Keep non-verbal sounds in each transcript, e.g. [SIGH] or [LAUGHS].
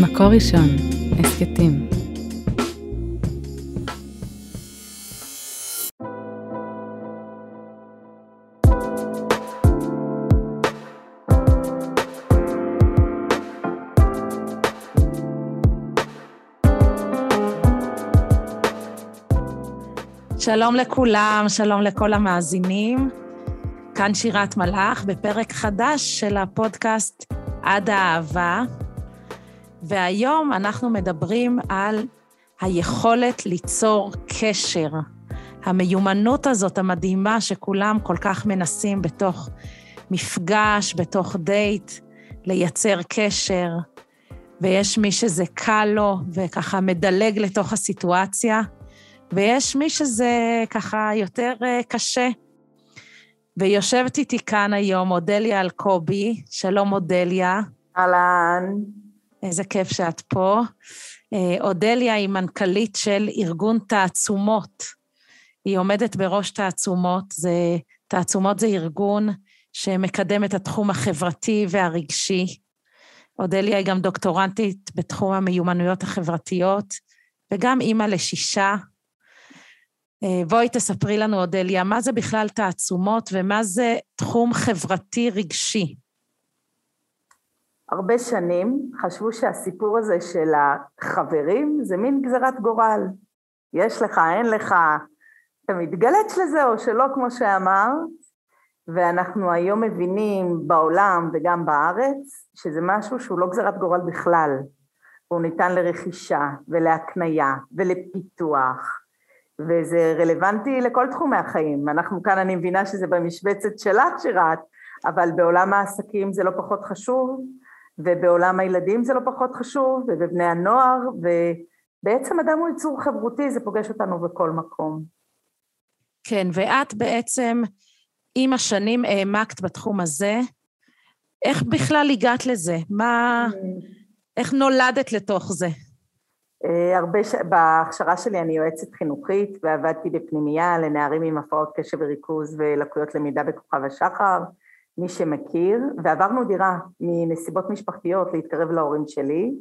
מקור ראשון, הסכתים. שלום לכולם, שלום לכל המאזינים. כאן שירת מלאך בפרק חדש של הפודקאסט עד האהבה. והיום אנחנו מדברים על היכולת ליצור קשר. המיומנות הזאת המדהימה שכולם כל כך מנסים בתוך מפגש, בתוך דייט, לייצר קשר, ויש מי שזה קל לו וככה מדלג לתוך הסיטואציה, ויש מי שזה ככה יותר אה, קשה. ויושבת איתי כאן היום אודליה אלקובי. שלום, אודליה. אהלן. איזה כיף שאת פה. אה, אודליה היא מנכ"לית של ארגון תעצומות. היא עומדת בראש תעצומות. זה, תעצומות זה ארגון שמקדם את התחום החברתי והרגשי. אודליה היא גם דוקטורנטית בתחום המיומנויות החברתיות, וגם אימא לשישה. אה, בואי תספרי לנו, אודליה, מה זה בכלל תעצומות ומה זה תחום חברתי רגשי? הרבה שנים חשבו שהסיפור הזה של החברים זה מין גזירת גורל. יש לך, אין לך, אתה מתגלץ לזה או שלא, כמו שאמרת, ואנחנו היום מבינים בעולם וגם בארץ שזה משהו שהוא לא גזירת גורל בכלל. הוא ניתן לרכישה ולהקנייה ולפיתוח, וזה רלוונטי לכל תחומי החיים. אנחנו כאן, אני מבינה שזה במשבצת שלך, שירת, אבל בעולם העסקים זה לא פחות חשוב, ובעולם הילדים זה לא פחות חשוב, ובבני הנוער, ובעצם אדם הוא יצור חברותי, זה פוגש אותנו בכל מקום. כן, ואת בעצם עם השנים העמקת בתחום הזה. איך בכלל הגעת לזה? מה... איך נולדת לתוך זה? אה, הרבה, ש... בהכשרה שלי אני יועצת חינוכית ועבדתי בפנימייה לנערים עם הפרעות קשב וריכוז ולקויות למידה בכוכב השחר. מי שמכיר, ועברנו דירה מנסיבות משפחתיות להתקרב להורים שלי,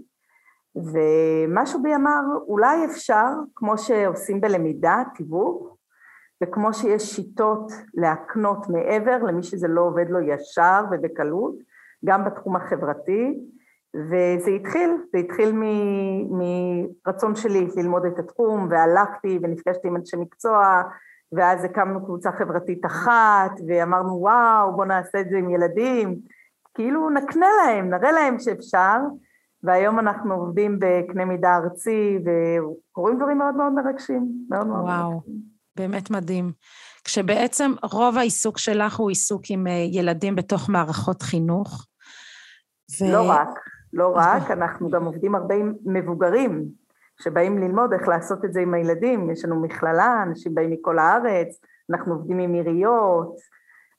ומשהו בי אמר, אולי אפשר, כמו שעושים בלמידה, תיווך, וכמו שיש שיטות להקנות מעבר למי שזה לא עובד לו ישר ובקלות, גם בתחום החברתי, וזה התחיל, זה התחיל מרצון שלי ללמוד את התחום, והלכתי ונפגשתי עם אנשי מקצוע, ואז הקמנו קבוצה חברתית אחת, ואמרנו, וואו, בואו נעשה את זה עם ילדים. כאילו נקנה להם, נראה להם שאפשר, והיום אנחנו עובדים בקנה מידה ארצי, וקורים דברים מאוד מאוד מרגשים. מאוד מאוד וואו, מרגשים. באמת מדהים. כשבעצם רוב העיסוק שלך הוא עיסוק עם אה, ילדים בתוך מערכות חינוך. ו... לא רק, לא רק, אנחנו גם עובדים הרבה עם מבוגרים. שבאים ללמוד איך לעשות את זה עם הילדים, יש לנו מכללה, אנשים באים מכל הארץ, אנחנו עובדים עם עיריות,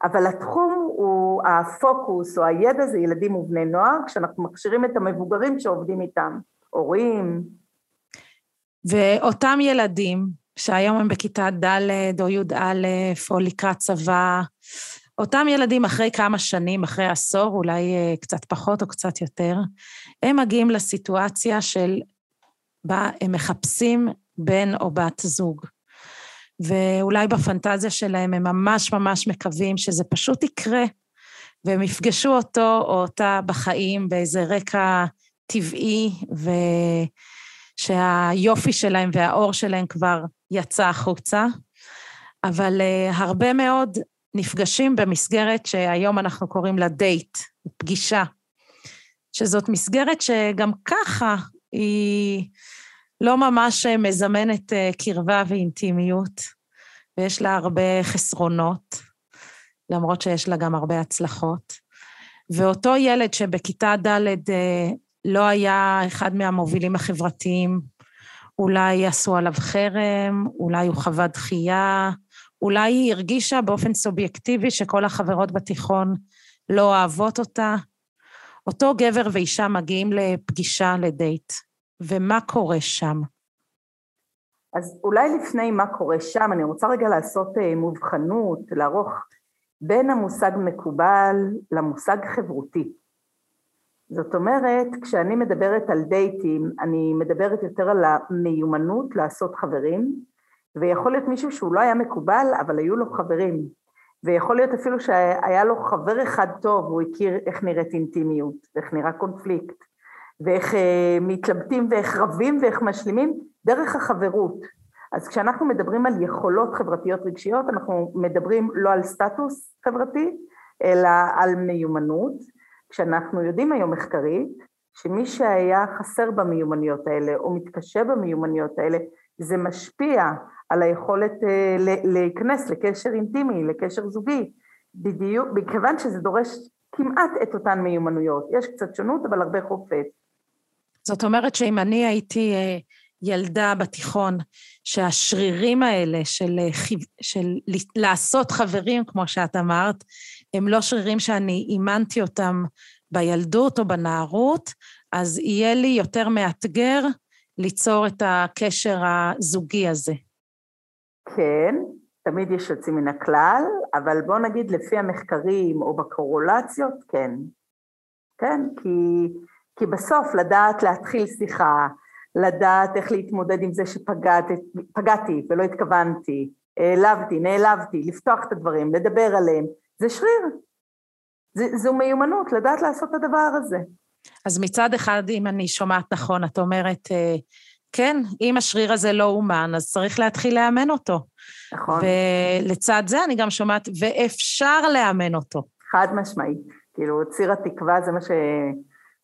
אבל התחום הוא, הפוקוס או הידע זה ילדים ובני נוער, כשאנחנו מכשירים את המבוגרים שעובדים איתם, הורים. ואותם ילדים, שהיום הם בכיתה ד' או י"א או לקראת צבא, אותם ילדים אחרי כמה שנים, אחרי עשור, אולי אה, קצת פחות או קצת יותר, הם מגיעים לסיטואציה של בה הם מחפשים בן או בת זוג. ואולי בפנטזיה שלהם הם ממש ממש מקווים שזה פשוט יקרה, והם יפגשו אותו או אותה בחיים באיזה רקע טבעי, ושהיופי שלהם והאור שלהם כבר יצא החוצה. אבל uh, הרבה מאוד נפגשים במסגרת שהיום אנחנו קוראים לה דייט, פגישה, שזאת מסגרת שגם ככה היא לא ממש אה, מזמנת אה, קרבה ואינטימיות, ויש לה הרבה חסרונות, למרות שיש לה גם הרבה הצלחות. ואותו ילד שבכיתה ד' אה, לא היה אחד מהמובילים החברתיים, אולי עשו עליו חרם, אולי הוא חווה דחייה, אולי היא הרגישה באופן סובייקטיבי שכל החברות בתיכון לא אוהבות אותה. אותו גבר ואישה מגיעים לפגישה, לדייט. ומה קורה שם? אז אולי לפני מה קורה שם, אני רוצה רגע לעשות אה, מובחנות, לערוך בין המושג מקובל למושג חברותי. זאת אומרת, כשאני מדברת על דייטים, אני מדברת יותר על המיומנות לעשות חברים, ויכול להיות מישהו שהוא לא היה מקובל, אבל היו לו חברים. ויכול להיות אפילו שהיה לו חבר אחד טוב, הוא הכיר איך נראית אינטימיות, ואיך נראה קונפליקט, ואיך אה, מתלבטים ואיך רבים ואיך משלימים, דרך החברות. אז כשאנחנו מדברים על יכולות חברתיות רגשיות, אנחנו מדברים לא על סטטוס חברתי, אלא על מיומנות. כשאנחנו יודעים היום מחקרית, שמי שהיה חסר במיומנויות האלה, או מתקשה במיומנויות האלה, זה משפיע על היכולת אה, להיכנס לקשר אינטימי, לקשר זוגי, בדיוק, מכיוון שזה דורש כמעט את אותן מיומנויות. יש קצת שונות, אבל הרבה חופף. זאת אומרת שאם אני הייתי אה, ילדה בתיכון, שהשרירים האלה של, אה, של לעשות חברים, כמו שאת אמרת, הם לא שרירים שאני אימנתי אותם בילדות או בנערות, אז יהיה לי יותר מאתגר ליצור את הקשר הזוגי הזה. כן, תמיד יש יוצאים מן הכלל, אבל בוא נגיד לפי המחקרים או בקורולציות, כן. כן, כי, כי בסוף לדעת להתחיל שיחה, לדעת איך להתמודד עם זה שפגעתי ולא התכוונתי, העלבתי, נעלבתי, לפתוח את הדברים, לדבר עליהם, זה שריר. זה, זו מיומנות, לדעת לעשות את הדבר הזה. אז מצד אחד, אם אני שומעת נכון, את אומרת, אה, כן, אם השריר הזה לא אומן, אז צריך להתחיל לאמן אותו. נכון. ולצד זה אני גם שומעת, ואפשר לאמן אותו. חד משמעית. כאילו, ציר התקווה זה מה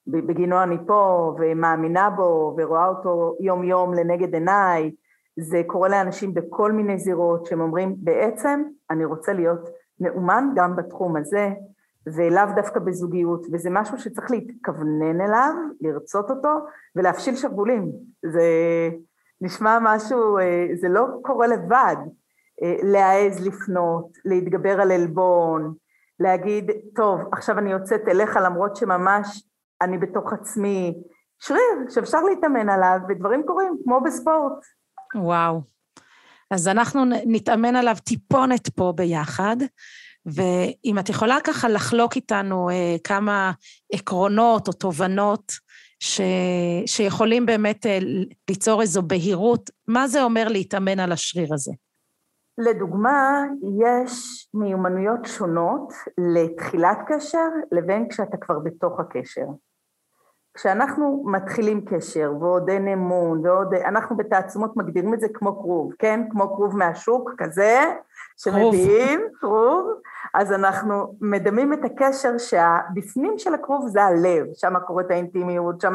שבגינו אני פה, ומאמינה בו, ורואה אותו יום-יום לנגד עיניי. זה קורה לאנשים בכל מיני זירות, שהם אומרים, בעצם אני רוצה להיות מאומן גם בתחום הזה, ולאו דווקא בזוגיות, וזה משהו שצריך להתכוונן אליו, לרצות אותו, ולהפשיל שרוולים. זה נשמע משהו, אה, זה לא קורה לבד. אה, להעז לפנות, להתגבר על עלבון, להגיד, טוב, עכשיו אני יוצאת אליך למרות שממש אני בתוך עצמי. שריר שאפשר להתאמן עליו, ודברים קורים, כמו בספורט. וואו. אז אנחנו נתאמן עליו טיפונת פה ביחד. ואם את יכולה ככה לחלוק איתנו אה, כמה עקרונות או תובנות ש, שיכולים באמת אה, ליצור איזו בהירות, מה זה אומר להתאמן על השריר הזה? לדוגמה, יש מיומנויות שונות לתחילת קשר לבין כשאתה כבר בתוך הקשר. כשאנחנו מתחילים קשר ועוד אין אמון ועוד, אנחנו בתעצומות מגדירים את זה כמו כרוב, כן? כמו כרוב מהשוק כזה, שמביאים, כרוב, אז אנחנו מדמים את הקשר שהבפנים של הכרוב זה הלב, שם קורית האינטימיות, שם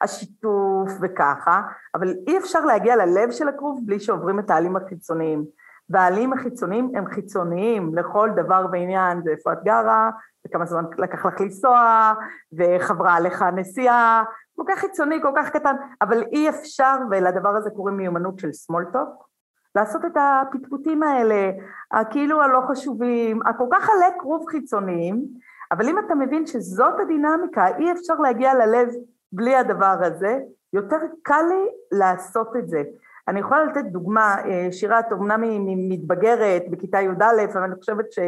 השיתוף וככה, אבל אי אפשר להגיע ללב של הכרוב בלי שעוברים את העלים החיצוניים. והעלים החיצוניים הם חיצוניים לכל דבר ועניין, זה איפה את גרה, וכמה זמן לקח לך לנסוע, וחברה עליך הנסיעה, כל כך חיצוני, כל כך קטן, אבל אי אפשר, ולדבר הזה קוראים מיומנות של סמולטוק, לעשות את הפטפוטים האלה, הכאילו הלא חשובים, הכל כך עלי כרוב חיצוניים, אבל אם אתה מבין שזאת הדינמיקה, אי אפשר להגיע ללב בלי הדבר הזה, יותר קל לי לעשות את זה. אני יכולה לתת דוגמה, אה, שירת אומנם היא מתבגרת בכיתה י"א, אבל אני חושבת ש...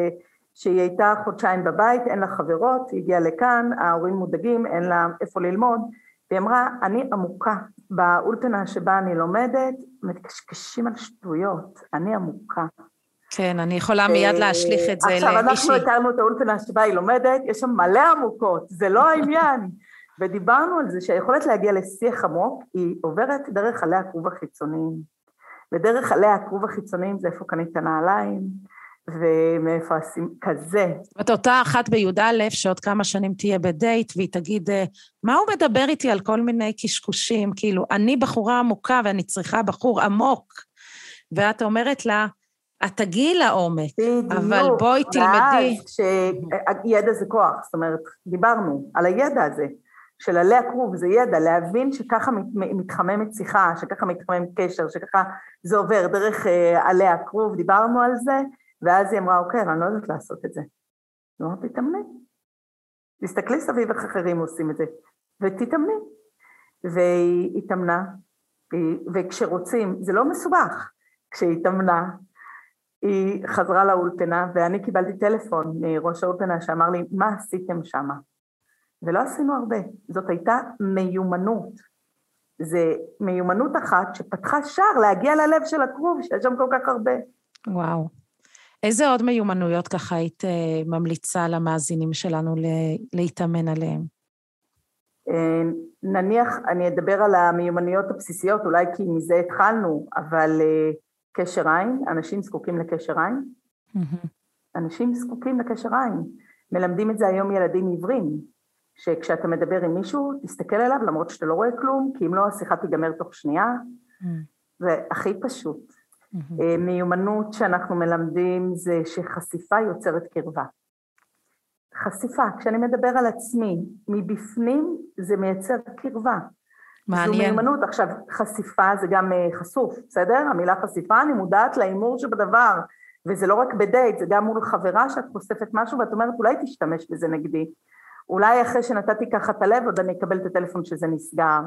שהיא הייתה חודשיים בבית, אין לה חברות, היא הגיעה לכאן, ההורים מודאגים, אין לה איפה ללמוד, והיא אמרה, אני עמוקה, באולפנה שבה אני לומדת, מתקשקשים על שטויות, אני עמוקה. כן, אני יכולה מיד להשליך את זה למישהי. עכשיו, אנחנו הכרנו את האולפנה שבה היא לומדת, יש שם מלא עמוקות, זה לא העניין. ודיברנו על זה שהיכולת להגיע לשיח עמוק, היא עוברת דרך עלי הכרוב החיצוניים. ודרך עלי הכרוב החיצוניים זה איפה קנית נעליים, ומאיפה עשים כזה. זאת אותה אחת בי"א שעוד כמה שנים תהיה בדייט והיא תגיד, אה, מה הוא מדבר איתי על כל מיני קשקושים? כאילו, אני בחורה עמוקה ואני צריכה בחור עמוק. ואת אומרת לה, את תגיעי לעומק, בדיוק, אבל בואי תלמדי. שידע זה כוח, זאת אומרת, דיברנו על הידע הזה. של עלי הכרוב, זה ידע, להבין שככה מתחממת שיחה, שככה מתחמם קשר, שככה זה עובר דרך אה, עלי הכרוב, דיברנו על זה, ואז היא אמרה, אוקיי, אני לא יודעת לעשות את זה. היא אמרה, תתאמני. תסתכלי סביב איך אחרים עושים את זה, ותתאמני. והיא התאמנה, וכשרוצים, זה לא מסובך, כשהיא התאמנה, היא חזרה לאולפנה, ואני קיבלתי טלפון מראש האולפנה שאמר לי, מה עשיתם שמה? ולא עשינו הרבה. זאת הייתה מיומנות. זה מיומנות אחת שפתחה שער להגיע ללב של הכרוב, שיש שם כל כך הרבה. וואו. איזה עוד מיומנויות ככה היית אה, ממליצה למאזינים שלנו להתאמן עליהן? אה, נניח, אני אדבר על המיומנויות הבסיסיות, אולי כי מזה התחלנו, אבל אה, קשר עין, אנשים זקוקים לקשר עין. אנשים זקוקים לקשר עין. מלמדים את זה היום ילדים עיוורים, שכשאתה מדבר עם מישהו, תסתכל עליו למרות שאתה לא רואה כלום, כי אם לא, השיחה תיגמר תוך שנייה. זה הכי פשוט. מיומנות שאנחנו מלמדים זה שחשיפה יוצרת קרבה. חשיפה, כשאני מדבר על עצמי, מבפנים זה מייצר קרבה. מעניין. זו מיומנות. עכשיו, חשיפה זה גם אה, חשוף, בסדר? המילה חשיפה, אני מודעת להימור שבדבר, וזה לא רק בדייט, זה גם מול חברה שאת חושפת משהו ואת אומרת, אולי תשתמש בזה נגדי. אולי אחרי שנתתי ככה את הלב, עוד אני אקבל את הטלפון שזה נסגר.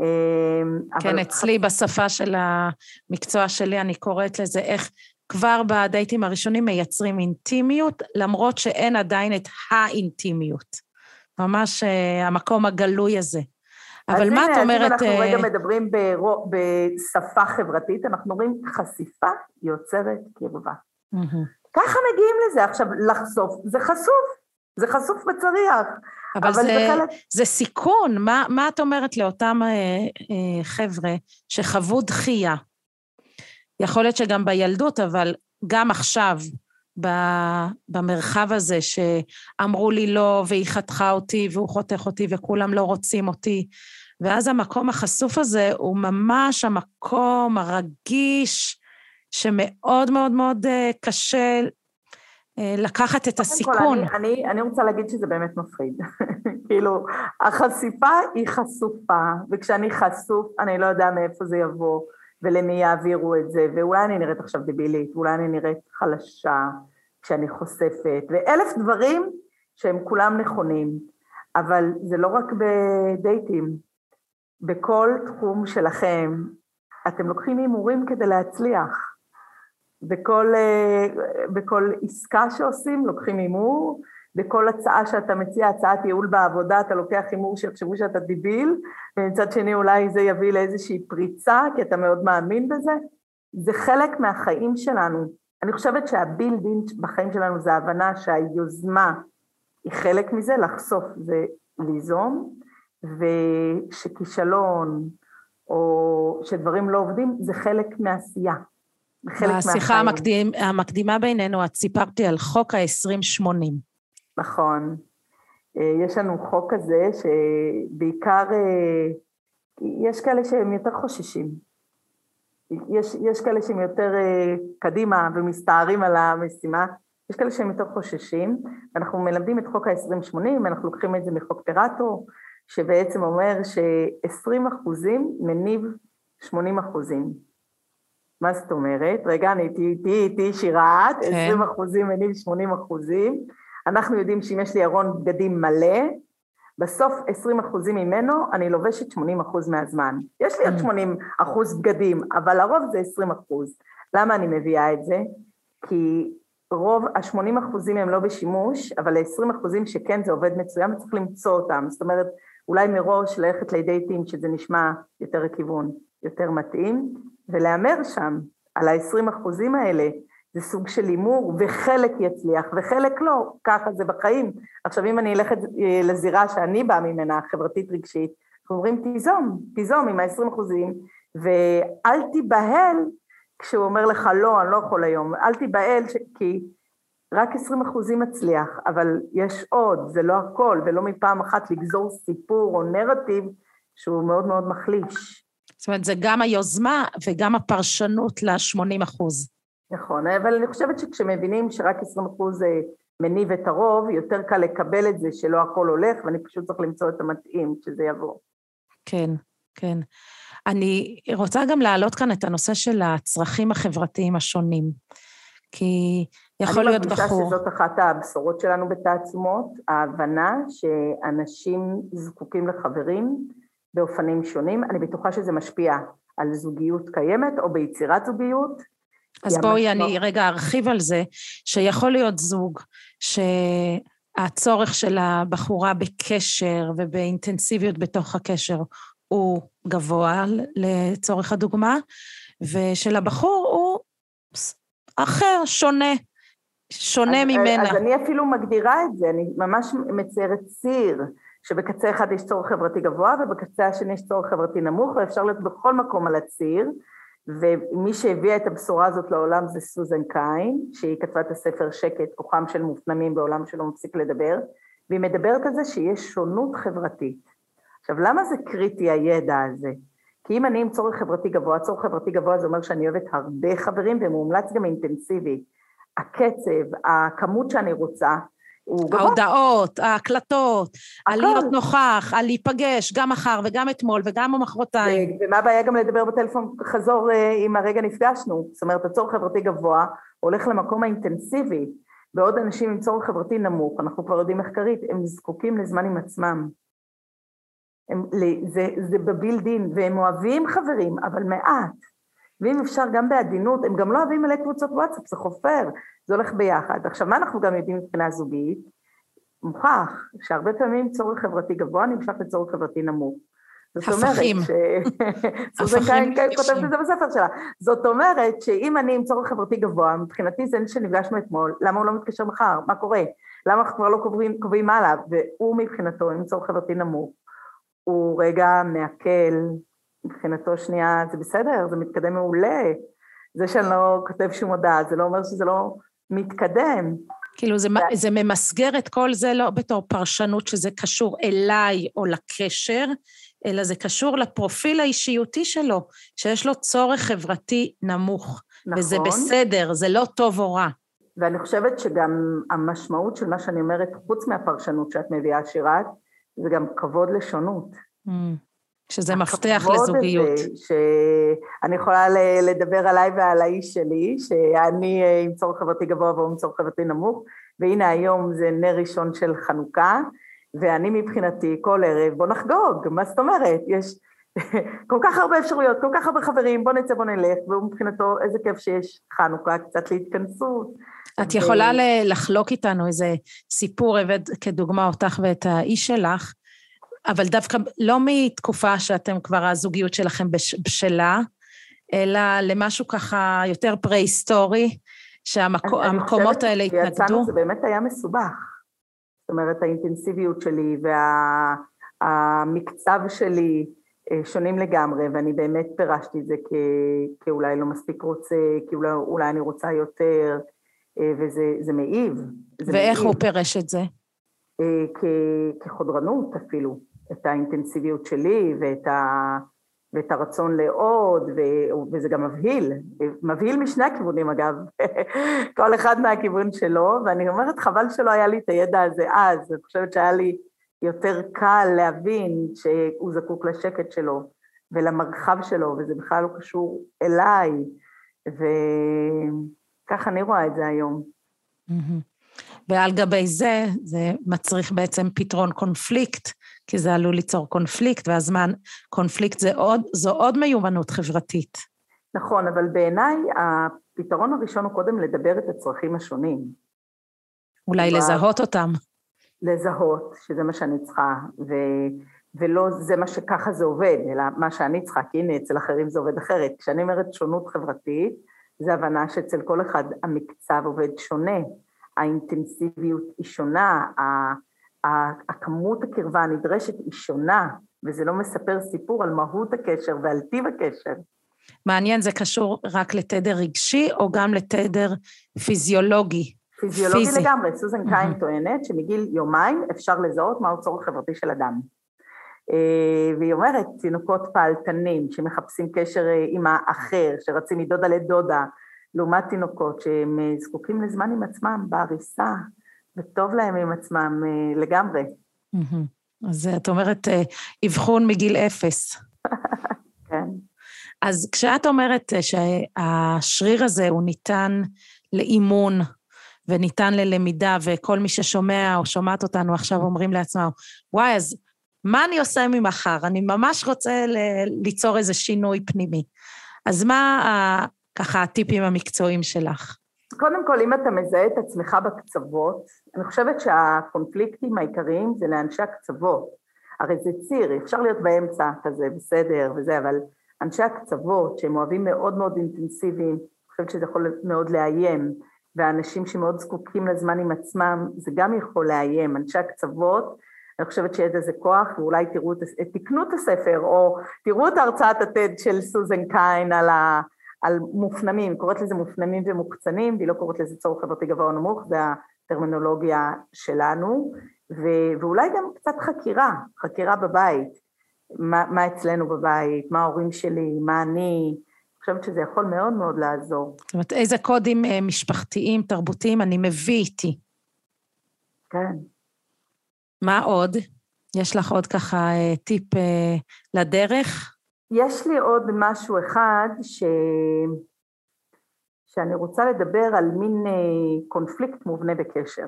אה, כן, אצלי בשפה של המקצוע שלי, אני קוראת לזה איך כבר בדייטים הראשונים מייצרים אינטימיות, למרות שאין עדיין את האינטימיות. ממש uh, המקום הגלוי הזה. אבל מה את אומרת... אז הנה, אנחנו רגע אה, מדברים ברוא, בשפה חברתית, אנחנו אומרים חשיפה יוצרת קרבה. ככה מגיעים לזה. עכשיו, לחשוף, זה חשוף, זה חשוף בצריח. אבל, אבל זה, זה, חלק... זה סיכון. מה, מה את אומרת לאותם אה, אה, חבר'ה שחוו דחייה? יכול להיות שגם בילדות, אבל גם עכשיו, במרחב הזה שאמרו לי לא, והיא חתכה אותי, והוא חותך אותי, וכולם לא רוצים אותי. ואז המקום החשוף הזה הוא ממש המקום הרגיש, שמאוד מאוד מאוד אה, קשה לקחת את הסיכון. אני, אני, אני רוצה להגיד שזה באמת מפחיד. [LAUGHS] כאילו, החשיפה היא חשופה, וכשאני חשוף, אני לא יודע מאיפה זה יבוא. ולמי יעבירו את זה, ואולי אני נראית עכשיו דבילית, ואולי אני נראית חלשה כשאני חושפת, ואלף דברים שהם כולם נכונים, אבל זה לא רק בדייטים, בכל תחום שלכם, אתם לוקחים הימורים כדי להצליח. בכל, אה, בכל עסקה שעושים לוקחים הימור, בכל הצעה שאתה מציע, הצעת ייעול בעבודה, אתה לוקח הימור שיחשבו שאתה דיביל, ומצד שני אולי זה יביא לאיזושהי פריצה, כי אתה מאוד מאמין בזה. זה חלק מהחיים שלנו. אני חושבת שהבילדין בחיים שלנו זה ההבנה שהיוזמה היא חלק מזה, לחשוף זה ליזום, ושכישלון או שדברים לא עובדים זה חלק מהעשייה. בשיחה המקדים, המקדימה בינינו את סיפרתי על חוק ה-2080. נכון. אה, יש לנו חוק כזה שבעיקר אה, יש כאלה שהם יותר חוששים. יש, יש כאלה שהם יותר אה, קדימה ומסתערים על המשימה, יש כאלה שהם יותר חוששים, ואנחנו מלמדים את חוק ה-2080, אנחנו לוקחים את זה מחוק פרטו, שבעצם אומר ש-20 אחוזים מניב 80 אחוזים. מה זאת אומרת? רגע, אני איתי, איתי, שירת, כן. 20 אחוזים מניב 80 אחוזים. אנחנו יודעים שאם יש לי ארון בגדים מלא, בסוף 20 אחוזים ממנו אני לובשת 80 אחוז מהזמן. יש לי עוד 80 mm. אחוז בגדים, אבל לרוב זה 20 אחוז. למה אני מביאה את זה? כי רוב ה-80 אחוזים הם לא בשימוש, אבל ה-20 אחוזים שכן זה עובד מצוין וצריך למצוא אותם. זאת אומרת, אולי מראש ללכת לדייטים שזה נשמע יותר לכיוון יותר מתאים, ולהמר שם על ה-20 אחוזים האלה, זה סוג של הימור, וחלק יצליח וחלק לא, ככה זה בחיים. עכשיו, אם אני אלך אה, לזירה שאני באה ממנה, חברתית-רגשית, אנחנו אומרים, תיזום, תיזום עם ה-20 אחוזים, ואל תיבהל כשהוא אומר לך, לא, אני לא יכול היום, אל תיבהל, ש... כי רק 20 אחוזים מצליח, אבל יש עוד, זה לא הכל, ולא מפעם אחת לגזור סיפור או נרטיב שהוא מאוד מאוד מחליש. זאת אומרת, זה גם היוזמה וגם הפרשנות ל-80 אחוז. נכון, אבל אני חושבת שכשמבינים שרק 20 אחוז אה, מניב את הרוב, יותר קל לקבל את זה שלא הכל הולך, ואני פשוט צריך למצוא את המתאים כשזה יבוא. כן, כן. אני רוצה גם להעלות כאן את הנושא של הצרכים החברתיים השונים. כי יכול להיות בחור... אני מרגישה שזאת אחת הבשורות שלנו בתעצומות, ההבנה שאנשים זקוקים לחברים באופנים שונים. אני בטוחה שזה משפיע על זוגיות קיימת או ביצירת זוגיות, אז בואי אני רגע ארחיב על זה, שיכול להיות זוג הצורך של הבחורה בקשר ובאינטנסיביות בתוך הקשר הוא גבוה לצורך הדוגמה, ושל הבחור הוא אחר, שונה, שונה אז, ממנה. אז אני אפילו מגדירה את זה, אני ממש מציירת ציר, שבקצה אחד יש צורך חברתי גבוה ובקצה השני יש צורך חברתי נמוך, ואפשר להיות בכל מקום על הציר, ומי שהביאה את הבשורה הזאת לעולם זה סוזן קין, שהיא כתבה את הספר שקט, כוחם של מופנמים בעולם שלא מפסיק לדבר, והיא מדברת על זה שיש שונות חברתית. עכשיו, למה זה קריטי הידע הזה? כי אם אני עם צורך חברתי גבוה, צורך חברתי גבוה זה אומר שאני אוהבת הרבה חברים ומומלץ גם אינטנסיבי. הקצב, הכמות שאני רוצה, הוא גבוה. ההודעות, ההקלטות, על להיות נוכח, על להיפגש, גם מחר וגם אתמול וגם מחרתיים. ומה הבעיה גם לדבר בטלפון חזור אם אה, הרגע נפגשנו? זאת אומרת, הצורך חברתי גבוה הולך למקום האינטנסיבי, בעוד אנשים עם צורך חברתי נמוך, אנחנו כבר יודעים מחקרית, הם זקוקים לזמן עם עצמם. הם, זה, זה בבילדין, והם אוהבים חברים, אבל מעט. ואם אפשר גם בעדינות, הם גם לא אוהבים מלא קבוצות וואטסאפ, זה חופר, זה הולך ביחד. עכשיו, מה אנחנו גם יודעים מבחינה זוגית? מוכח שהרבה פעמים צורך חברתי גבוה נמשך לצורך חברתי נמוך. זאת הפכים. סוזן קיין כותבת את זה בספר שלה. זאת אומרת שאם אני עם צורך חברתי גבוה, מבחינתי זה שנפגשנו אתמול, למה הוא לא מתקשר מחר? מה קורה? למה אנחנו כבר לא קובעים, קובעים הלאה? והוא מבחינתו עם צורך חברתי נמוך, הוא רגע מעכל, מבחינתו שנייה, זה בסדר, זה מתקדם מעולה. זה שאני לא כותב שום הודעה, זה לא אומר שזה לא מתקדם. כאילו זה, ו... זה ממסגר את כל זה לא בתור פרשנות שזה קשור אליי או לקשר, אלא זה קשור לפרופיל האישיותי שלו, שיש לו צורך חברתי נמוך. נכון. וזה בסדר, זה לא טוב או רע. ואני חושבת שגם המשמעות של מה שאני אומרת, חוץ מהפרשנות שאת מביאה, שירת, זה גם כבוד לשונות. Mm. שזה מפתח לזוגיות. הזה, שאני יכולה לדבר עליי ועל האיש שלי, שאני אה, עם צורך חברתי גבוה והוא עם צורך חברתי נמוך, והנה היום זה נר ראשון של חנוכה, ואני מבחינתי כל ערב, בוא נחגוג, מה זאת אומרת? יש כל כך הרבה אפשרויות, כל כך הרבה חברים, בוא נצא, בוא נלך, והוא מבחינתו, איזה כיף שיש חנוכה, קצת להתכנסות. את יכולה לחלוק איתנו איזה סיפור, הבאת כדוגמה אותך ואת האיש שלך, אבל דווקא לא מתקופה שאתם כבר, הזוגיות שלכם בשלה, אלא למשהו ככה יותר פרה-היסטורי, שהמקומות האלה התנגדו. אני חושבת זה באמת היה מסובך. זאת אומרת, האינטנסיביות שלי והמקצב שלי אה, שונים לגמרי, ואני באמת פירשתי את זה כאולי לא מספיק רוצה, כי אולי, אולי אני רוצה יותר, אה, וזה מעיב. ואיך מעיב. הוא פירש את זה? אה, כחודרנות אפילו. את האינטנסיביות שלי ואת, ה, ואת הרצון לעוד, ו, וזה גם מבהיל, מבהיל משני הכיוונים אגב, [LAUGHS] כל אחד מהכיוון שלו, ואני אומרת חבל שלא היה לי את הידע הזה אז, אני חושבת שהיה לי יותר קל להבין שהוא זקוק לשקט שלו ולמרחב שלו, וזה בכלל לא קשור אליי, וככה אני רואה את זה היום. ועל גבי זה, זה מצריך בעצם פתרון קונפליקט, כי זה עלול ליצור קונפליקט, והזמן, קונפליקט זה עוד, זו עוד מיומנות חברתית. נכון, אבל בעיניי הפתרון הראשון הוא קודם לדבר את הצרכים השונים. אולי לזהות אותם. לזהות, שזה מה שאני צריכה, ו... ולא זה מה שככה זה עובד, אלא מה שאני צריכה, כי הנה, אצל אחרים זה עובד אחרת. כשאני אומרת שונות חברתית, זה הבנה שאצל כל אחד המקצב עובד שונה, האינטנסיביות היא שונה, הכמות הקרבה הנדרשת היא שונה, וזה לא מספר סיפור על מהות הקשר ועל טיב הקשר. מעניין, זה קשור רק לתדר רגשי או גם לתדר פיזיולוגי? פיזיולוגי פיזי. לגמרי. סוזן mm-hmm. קיין טוענת שמגיל יומיים אפשר לזהות מהו צורך חברתי של אדם. אה, והיא אומרת, תינוקות פעלתנים שמחפשים קשר אה, עם האחר, שרצים מדודה לדודה, לעומת תינוקות שהם אה, זקוקים לזמן עם עצמם בעריסה, וטוב להם עם עצמם אה, לגמרי. אז את אומרת, אה, אבחון מגיל אפס. [LAUGHS] כן. אז כשאת אומרת אה, שהשריר הזה הוא ניתן לאימון וניתן ללמידה, וכל מי ששומע או שומעת אותנו עכשיו אומרים לעצמם, וואי, אז מה אני עושה ממחר? אני ממש רוצה ליצור איזה שינוי פנימי. אז מה ככה הטיפים המקצועיים שלך? קודם כל, אם אתה מזהה את עצמך בקצוות, אני חושבת שהקונפליקטים העיקריים זה לאנשי הקצוות. הרי זה ציר, אפשר להיות באמצע כזה, בסדר וזה, אבל אנשי הקצוות, שהם אוהבים מאוד מאוד אינטנסיביים, אני חושבת שזה יכול מאוד לאיים, והאנשים שמאוד זקוקים לזמן עם עצמם, זה גם יכול לאיים, אנשי הקצוות, אני חושבת שיש לזה כוח, ואולי תראו, תקנו את הספר, או תראו את הרצאת הטד של סוזן קיין על, ה, על מופנמים, קוראת לזה מופנמים ומוקצנים, והיא לא קוראת לזה צורך חברתי גבוה או נמוך, זה הטרמינולוגיה שלנו, ו, ואולי גם קצת חקירה, חקירה בבית, מה, מה אצלנו בבית, מה ההורים שלי, מה אני, אני חושבת שזה יכול מאוד מאוד לעזור. זאת אומרת, איזה קודים אה, משפחתיים, תרבותיים אני מביא איתי. כן. מה עוד? יש לך עוד ככה אה, טיפ אה, לדרך? יש לי עוד משהו אחד ש... שאני רוצה לדבר על מין אה, קונפליקט מובנה בקשר,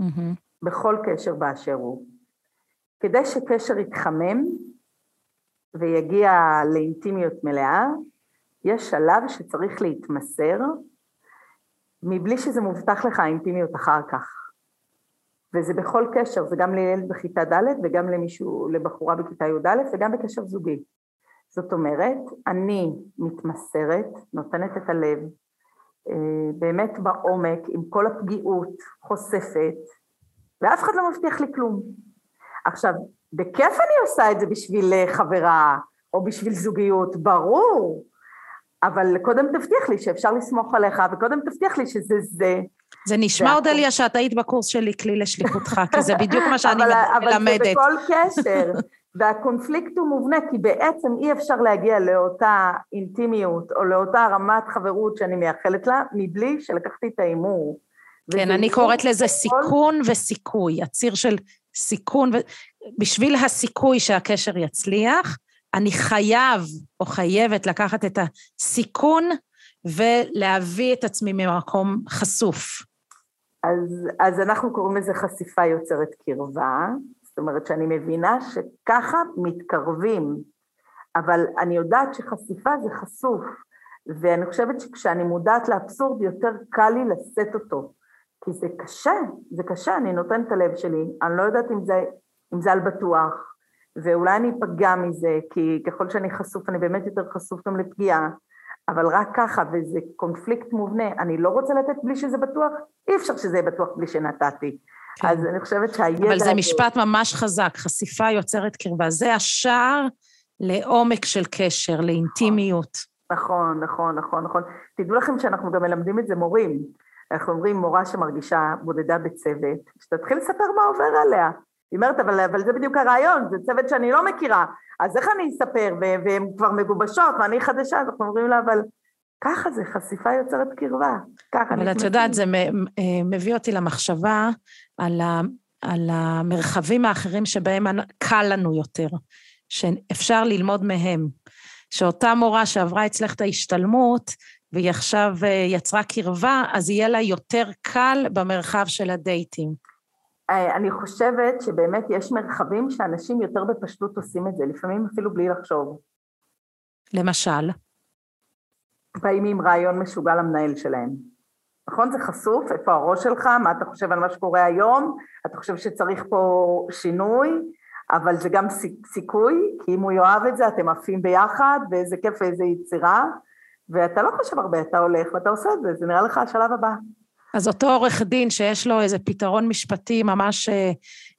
mm-hmm. בכל קשר באשר הוא. כדי שקשר יתחמם ויגיע לאינטימיות מלאה, יש שלב שצריך להתמסר, מבלי שזה מובטח לך האינטימיות אחר כך. וזה בכל קשר, זה גם לילד בכיתה ד' וגם למישהו, לבחורה בכיתה י"א וגם בקשר זוגי. זאת אומרת, אני מתמסרת, נותנת את הלב, באמת בעומק, עם כל הפגיעות, חושפת, ואף אחד לא מבטיח לי כלום. עכשיו, בכיף אני עושה את זה בשביל אה, חברה או בשביל זוגיות, ברור, אבל קודם תבטיח לי שאפשר לסמוך עליך, וקודם תבטיח לי שזה זה. זה נשמע, אודליה, שאת היית בקורס שלי כלי לשליחותך, כי זה בדיוק מה [LAUGHS] שאני אבל, מלמדת. אבל זה בכל קשר, והקונפליקט הוא מובנה, כי בעצם אי אפשר להגיע לאותה אינטימיות, או לאותה רמת חברות שאני מייחלת לה, מבלי שלקחתי את ההימור. כן, אני קוראת לזה סיכון וסיכוי, הציר של סיכון, ו... בשביל הסיכוי שהקשר יצליח, אני חייב או חייבת לקחת את הסיכון ולהביא את עצמי ממקום חשוף. אז, אז אנחנו קוראים לזה חשיפה יוצרת קרבה, זאת אומרת שאני מבינה שככה מתקרבים, אבל אני יודעת שחשיפה זה חשוף, ואני חושבת שכשאני מודעת לאבסורד יותר קל לי לשאת אותו, כי זה קשה, זה קשה, אני נותנת את הלב שלי, אני לא יודעת אם זה, אם זה על בטוח, ואולי אני אפגע מזה, כי ככל שאני חשוף, אני באמת יותר חשוף גם לפגיעה, אבל רק ככה, וזה קונפליקט מובנה, אני לא רוצה לתת בלי שזה בטוח, אי אפשר שזה יהיה בטוח בלי שנתתי. כן. אז אני חושבת שהידע... אבל זה משפט ממש חזק, חשיפה יוצרת קרבה. זה השער לעומק של קשר, לאינטימיות. נכון, נכון, נכון, נכון. תדעו לכם שאנחנו גם מלמדים את זה מורים. אנחנו אומרים, מורה שמרגישה בודדה בצוות, שתתחיל לספר מה עובר עליה. היא אומרת, אבל, אבל זה בדיוק הרעיון, זה צוות שאני לא מכירה, אז איך אני אספר, והן כבר מגובשות, ואני חדשה, אז אנחנו אומרים לה, אבל ככה זה, חשיפה יוצרת קרבה. ככה אבל את יודעת, זה אה, מביא אותי למחשבה על, ה, על המרחבים האחרים שבהם קל לנו יותר, שאפשר ללמוד מהם. שאותה מורה שעברה אצלך את ההשתלמות, והיא עכשיו אה, יצרה קרבה, אז יהיה לה יותר קל במרחב של הדייטים. אה, אני חושבת שבאמת יש מרחבים שאנשים יותר בפשטות עושים את זה, לפעמים אפילו בלי לחשוב. למשל? באים עם רעיון משוגע למנהל שלהם. נכון? זה חשוף, איפה הראש שלך, מה אתה חושב על מה שקורה היום, אתה חושב שצריך פה שינוי, אבל זה גם סיכוי, כי אם הוא יאהב את זה, אתם עפים ביחד, ואיזה כיף ואיזה יצירה, ואתה לא חושב הרבה, אתה הולך ואתה עושה את זה, זה נראה לך השלב הבא. אז אותו עורך דין שיש לו איזה פתרון משפטי ממש אה,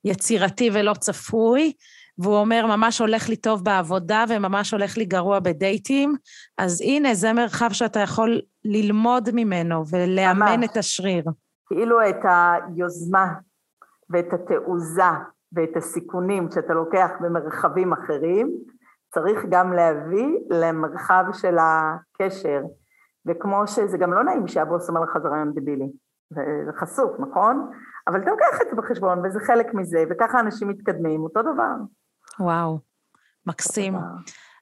יצירתי ולא צפוי, והוא אומר, ממש הולך לי טוב בעבודה וממש הולך לי גרוע בדייטים, אז הנה, זה מרחב שאתה יכול ללמוד ממנו ולאמן ממש. את השריר. כאילו את היוזמה ואת התעוזה ואת הסיכונים שאתה לוקח במרחבים אחרים, צריך גם להביא למרחב של הקשר. וכמו שזה גם לא נעים שהבוס אומר לך זה רעיון דבילי, זה חשוף, נכון? אבל אתה לוקח את זה בחשבון, וזה חלק מזה, וככה אנשים מתקדמים, אותו דבר. וואו, מקסים.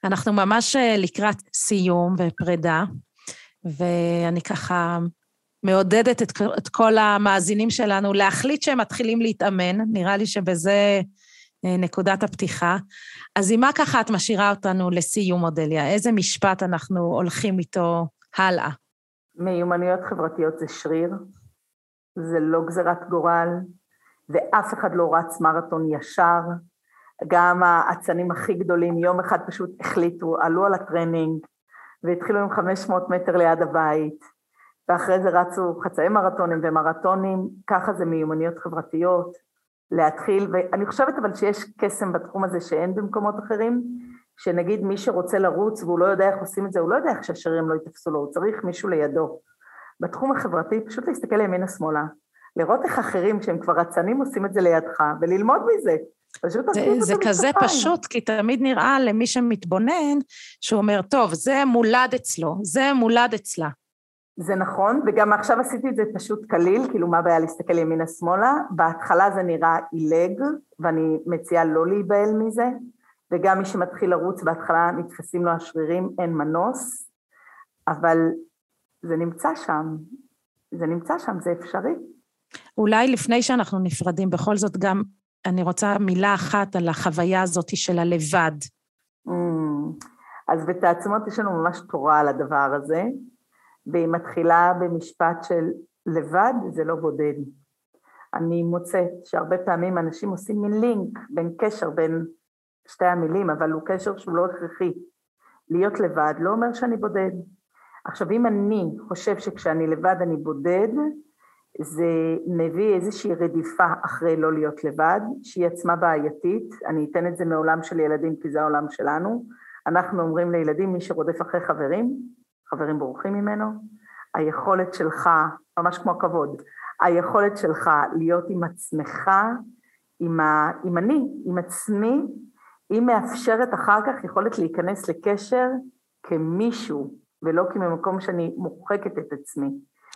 אנחנו ממש אה, לקראת סיום ופרידה, ואני ככה מעודדת את, את כל המאזינים שלנו להחליט שהם מתחילים להתאמן, נראה לי שבזה אה, נקודת הפתיחה. אז עם מה ככה את משאירה אותנו לסיום, אודליה? איזה משפט אנחנו הולכים איתו הלאה. מיומנויות חברתיות זה שריר, זה לא גזירת גורל, ואף אחד לא רץ מרתון ישר. גם האצנים הכי גדולים יום אחד פשוט החליטו, עלו על הטרנינג והתחילו עם 500 מטר ליד הבית, ואחרי זה רצו חצאי מרתונים ומרתונים, ככה זה מיומנויות חברתיות, להתחיל, ואני חושבת אבל שיש קסם בתחום הזה שאין במקומות אחרים, שנגיד מי שרוצה לרוץ והוא לא יודע איך עושים את זה, הוא לא יודע איך שהשרירים לא יתפסו לו, הוא צריך מישהו לידו. בתחום החברתי פשוט להסתכל לימינה-שמאלה, לראות איך אחרים שהם כבר רצנים עושים את זה לידך, וללמוד מזה. פשוט זה, זה כזה פשוט, כי תמיד נראה למי שמתבונן, שהוא אומר, טוב, זה מולד אצלו, זה מולד אצלה. זה נכון, וגם עכשיו עשיתי את זה פשוט קליל, כאילו מה הבעיה להסתכל ימינה-שמאלה? בהתחלה זה נראה עילג, ואני מציעה לא להיבהל מזה, וגם מי שמתחיל לרוץ בהתחלה נתפסים לו השרירים, אין מנוס, אבל זה נמצא שם, זה נמצא שם, זה אפשרי. אולי לפני שאנחנו נפרדים, בכל זאת גם אני רוצה מילה אחת על החוויה הזאת של הלבד. Mm, אז בתעצומות יש לנו ממש תורה על הדבר הזה, והיא מתחילה במשפט של לבד זה לא בודד. אני מוצאת שהרבה פעמים אנשים עושים מין לינק בין קשר בין שתי המילים, אבל הוא קשר שהוא לא הכרחי. להיות לבד לא אומר שאני בודד. עכשיו, אם אני חושב שכשאני לבד אני בודד, זה מביא איזושהי רדיפה אחרי לא להיות לבד, שהיא עצמה בעייתית. אני אתן את זה מעולם של ילדים, כי זה העולם שלנו. אנחנו אומרים לילדים, מי שרודף אחרי חברים, חברים בורחים ממנו. היכולת שלך, ממש כמו הכבוד, היכולת שלך להיות עם עצמך, עם, ה, עם אני, עם עצמי, היא מאפשרת אחר כך יכולת להיכנס לקשר כמישהו, ולא כממקום שאני מוחקת את עצמי.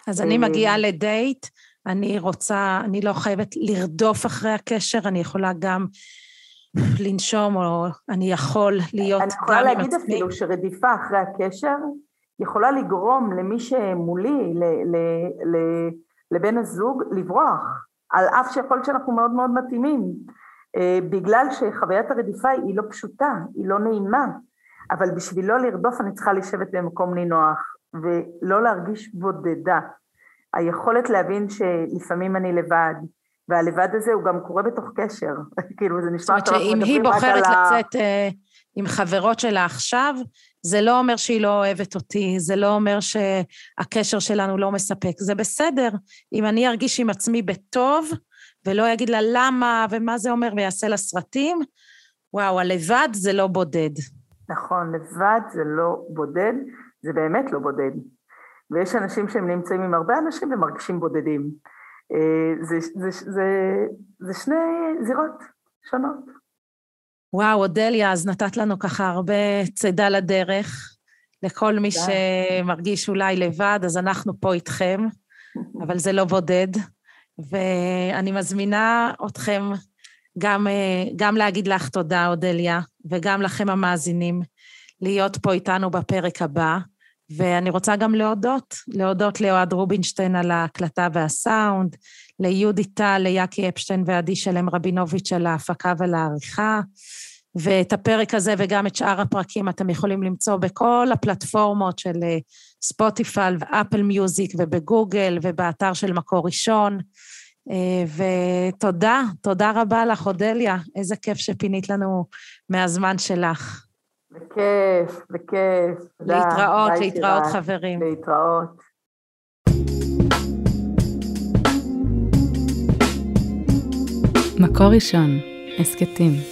אז אני מגיעה לדייט, אני רוצה, אני לא חייבת לרדוף אחרי הקשר, אני יכולה גם לנשום, או אני יכול להיות עצמי. אני יכולה להגיד אפילו שרדיפה אחרי הקשר יכולה לגרום למי שמולי, לבן הזוג, לברוח, על אף שיכול להיות שאנחנו מאוד מאוד מתאימים, אה, בגלל שחוויית הרדיפה היא לא פשוטה, היא לא נעימה, אבל בשביל לא לרדוף אני צריכה לשבת במקום נינוח, ולא להרגיש בודדה. היכולת להבין שלפעמים אני לבד, והלבד הזה הוא גם קורה בתוך קשר, [LAUGHS] כאילו זה נשמע... זאת אומרת שאם היא בוחרת לצאת uh, עם חברות שלה עכשיו, זה לא אומר שהיא לא אוהבת אותי, זה לא אומר שהקשר שלנו לא מספק, זה בסדר. אם אני ארגיש עם עצמי בטוב, ולא אגיד לה למה ומה זה אומר ויעשה לה סרטים, וואו, הלבד זה לא בודד. נכון, לבד זה לא בודד, זה באמת לא בודד. ויש אנשים שהם נמצאים עם הרבה אנשים ומרגישים בודדים. אה, זה, זה, זה, זה, שני זירות שונות. וואו, אודליה, אז נתת לנו ככה הרבה צידה לדרך. לכל מי שמרגיש אולי לבד, אז אנחנו פה איתכם, [LAUGHS] אבל זה לא בודד. ואני מזמינה אתכם גם, אה, גם להגיד לך תודה, אודליה, וגם לכם המאזינים, להיות פה איתנו בפרק הבא. ואני רוצה גם להודות, להודות לאוהד רובינשטיין על ההקלטה והסאונד, ליהודי טל, ליאקי אפשטיין ועדי שלם רבינוביץ' על ההפקה ועל העריכה. ואת הפרק הזה וגם את שאר הפרקים אתם יכולים למצוא בכל הפלטפורמות של אה, ספוטיפיי ואפל מיוזיק ובגוגל ובאתר של מקור ראשון. אה, ותודה, תודה רבה לך, אודליה. איזה כיף שפינית לנו מהזמן שלך. בכיף, בכיף. להתראות, להתראות חברים. להתראות. מקור ראשון, הסכתים.